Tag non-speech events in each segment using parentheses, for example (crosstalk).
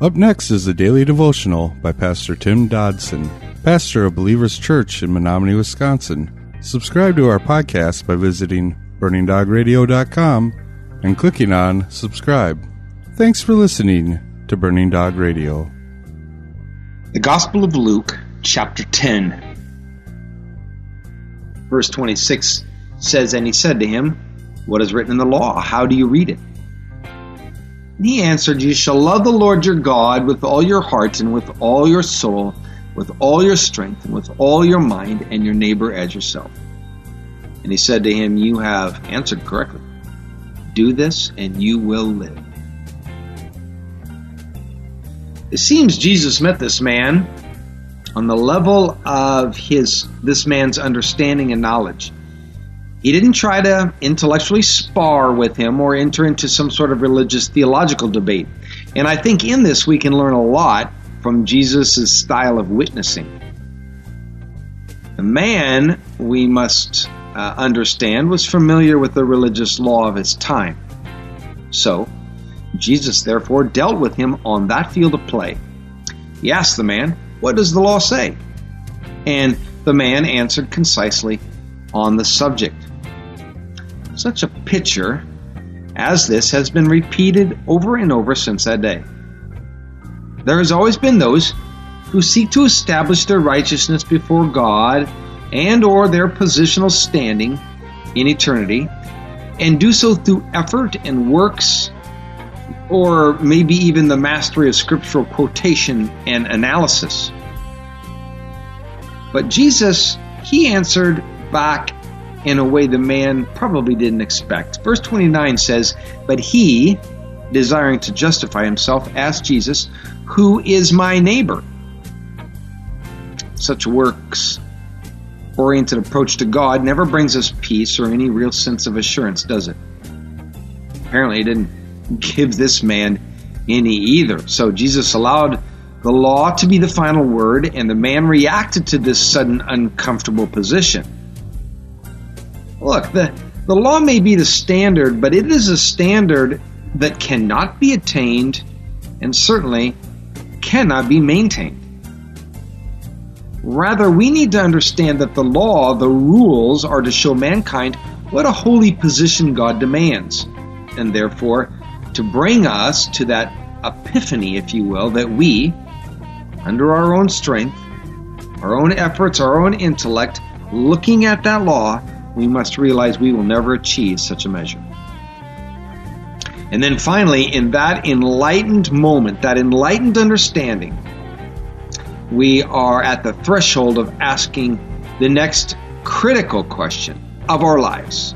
Up next is the daily devotional by Pastor Tim Dodson, pastor of Believers Church in Menominee, Wisconsin. Subscribe to our podcast by visiting burningdogradio.com and clicking on subscribe. Thanks for listening to Burning Dog Radio. The Gospel of Luke, chapter 10. Verse 26 says, And he said to him, What is written in the law? How do you read it? And he answered, You shall love the Lord your God with all your heart and with all your soul, with all your strength and with all your mind, and your neighbor as yourself. And he said to him, You have answered correctly. Do this, and you will live. It seems Jesus met this man on the level of his this man's understanding and knowledge. He didn't try to intellectually spar with him or enter into some sort of religious theological debate. And I think in this we can learn a lot from Jesus' style of witnessing. The man, we must uh, understand, was familiar with the religious law of his time. So, Jesus therefore dealt with him on that field of play. He asked the man, What does the law say? And the man answered concisely on the subject. Such a picture as this has been repeated over and over since that day. There has always been those who seek to establish their righteousness before God and or their positional standing in eternity and do so through effort and works or maybe even the mastery of scriptural quotation and analysis. But Jesus, he answered back in a way the man probably didn't expect. Verse 29 says, But he, desiring to justify himself, asked Jesus, Who is my neighbor? Such works oriented approach to God never brings us peace or any real sense of assurance, does it? Apparently, it didn't (laughs) give this man any either. So Jesus allowed the law to be the final word, and the man reacted to this sudden uncomfortable position. Look, the, the law may be the standard, but it is a standard that cannot be attained and certainly cannot be maintained. Rather, we need to understand that the law, the rules, are to show mankind what a holy position God demands, and therefore to bring us to that epiphany, if you will, that we, under our own strength, our own efforts, our own intellect, looking at that law, we must realize we will never achieve such a measure. And then finally, in that enlightened moment, that enlightened understanding, we are at the threshold of asking the next critical question of our lives.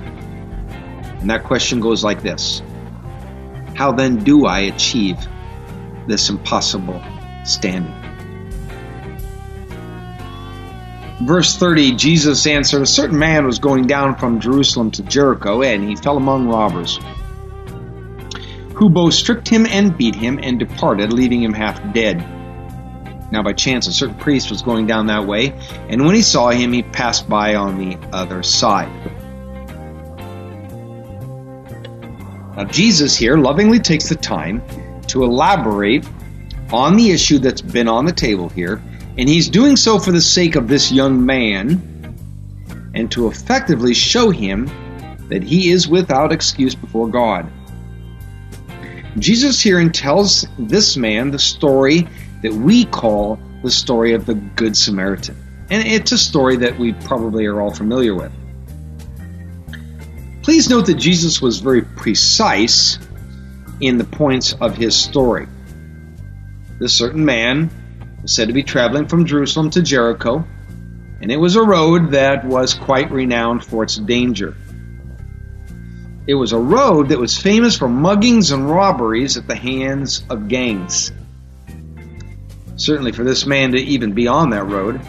And that question goes like this How then do I achieve this impossible standing? Verse 30, Jesus answered, A certain man was going down from Jerusalem to Jericho, and he fell among robbers, who both stripped him and beat him, and departed, leaving him half dead. Now, by chance, a certain priest was going down that way, and when he saw him, he passed by on the other side. Now, Jesus here lovingly takes the time to elaborate on the issue that's been on the table here and he's doing so for the sake of this young man and to effectively show him that he is without excuse before God. Jesus herein tells this man the story that we call the story of the Good Samaritan. And it's a story that we probably are all familiar with. Please note that Jesus was very precise in the points of his story. This certain man was said to be traveling from Jerusalem to Jericho, and it was a road that was quite renowned for its danger. It was a road that was famous for muggings and robberies at the hands of gangs. Certainly, for this man to even be on that road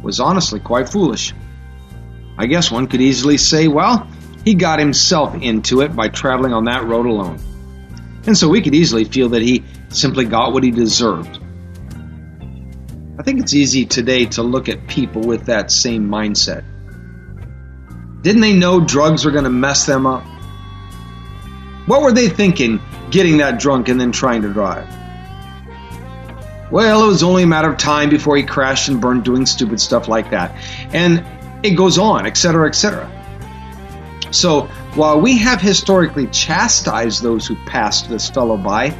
was honestly quite foolish. I guess one could easily say, well, he got himself into it by traveling on that road alone. And so we could easily feel that he simply got what he deserved. I think it's easy today to look at people with that same mindset. Didn't they know drugs were going to mess them up? What were they thinking getting that drunk and then trying to drive? Well, it was only a matter of time before he crashed and burned doing stupid stuff like that. And it goes on, etc., etc. So while we have historically chastised those who passed this fellow by,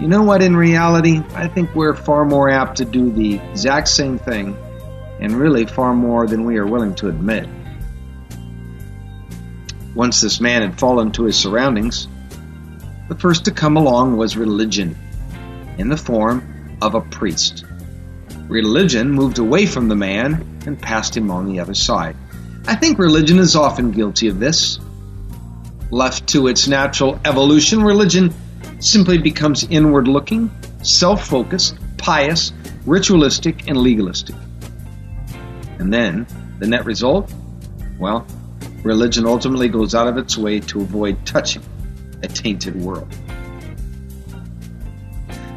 you know what, in reality, I think we're far more apt to do the exact same thing, and really far more than we are willing to admit. Once this man had fallen to his surroundings, the first to come along was religion, in the form of a priest. Religion moved away from the man and passed him on the other side. I think religion is often guilty of this. Left to its natural evolution, religion simply becomes inward looking, self focused, pious, ritualistic, and legalistic. And then, the net result? Well, religion ultimately goes out of its way to avoid touching a tainted world.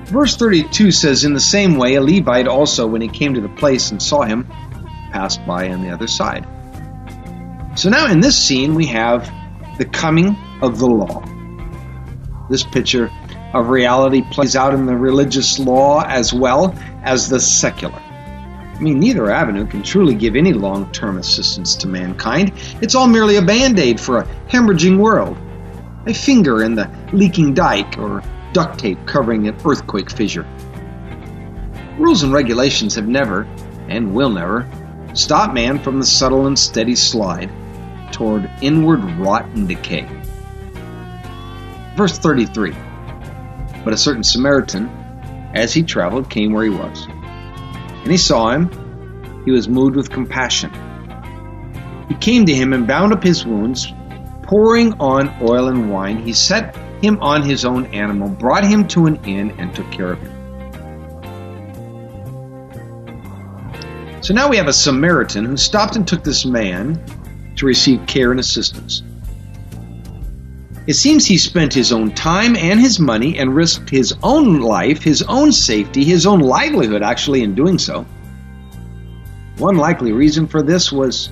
Verse 32 says, In the same way, a Levite also, when he came to the place and saw him, passed by on the other side. So now in this scene, we have the coming of the law. This picture of reality plays out in the religious law as well as the secular. I mean, neither avenue can truly give any long term assistance to mankind. It's all merely a band aid for a hemorrhaging world, a finger in the leaking dike, or duct tape covering an earthquake fissure. Rules and regulations have never, and will never, stop man from the subtle and steady slide toward inward rot and decay. Verse 33 But a certain Samaritan, as he traveled, came where he was. And he saw him. He was moved with compassion. He came to him and bound up his wounds, pouring on oil and wine. He set him on his own animal, brought him to an inn, and took care of him. So now we have a Samaritan who stopped and took this man to receive care and assistance. It seems he spent his own time and his money and risked his own life, his own safety, his own livelihood actually in doing so. One likely reason for this was,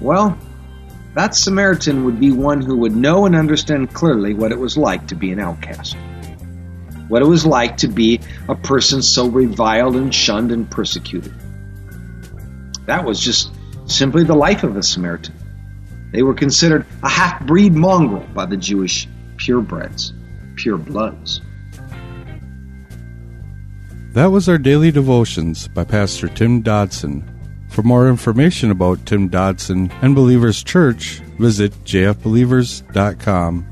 well, that Samaritan would be one who would know and understand clearly what it was like to be an outcast. What it was like to be a person so reviled and shunned and persecuted. That was just simply the life of a Samaritan. They were considered a half breed mongrel by the Jewish purebreds, purebloods. That was our daily devotions by Pastor Tim Dodson. For more information about Tim Dodson and Believers Church, visit jfbelievers.com